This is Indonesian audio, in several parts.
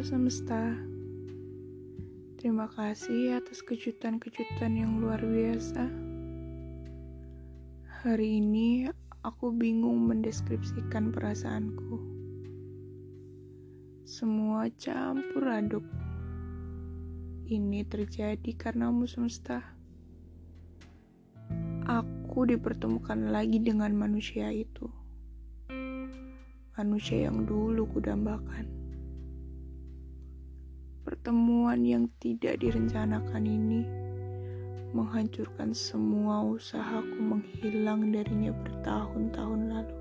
semesta. Terima kasih atas kejutan-kejutan yang luar biasa. Hari ini aku bingung mendeskripsikan perasaanku. Semua campur aduk. Ini terjadi karenamu semesta. Aku dipertemukan lagi dengan manusia itu. Manusia yang dulu kudambakan Pertemuan yang tidak direncanakan ini menghancurkan semua usahaku menghilang darinya bertahun-tahun lalu.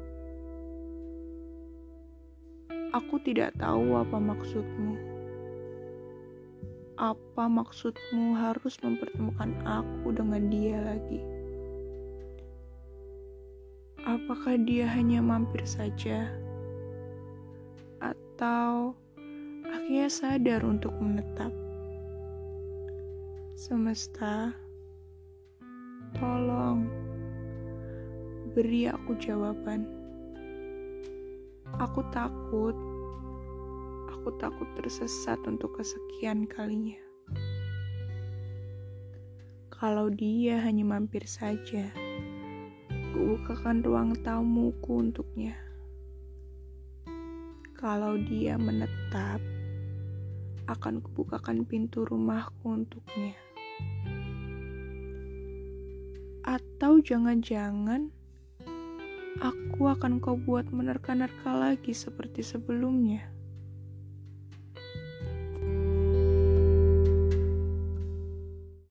Aku tidak tahu apa maksudmu. Apa maksudmu harus mempertemukan aku dengan dia lagi? Apakah dia hanya mampir saja? Atau akhirnya sadar untuk menetap. Semesta, tolong beri aku jawaban. Aku takut, aku takut tersesat untuk kesekian kalinya. Kalau dia hanya mampir saja, kubukakan ruang tamuku untuknya. Kalau dia menetap, akan kubukakan pintu rumahku untuknya. Atau jangan-jangan aku akan kau buat menerka-nerka lagi seperti sebelumnya.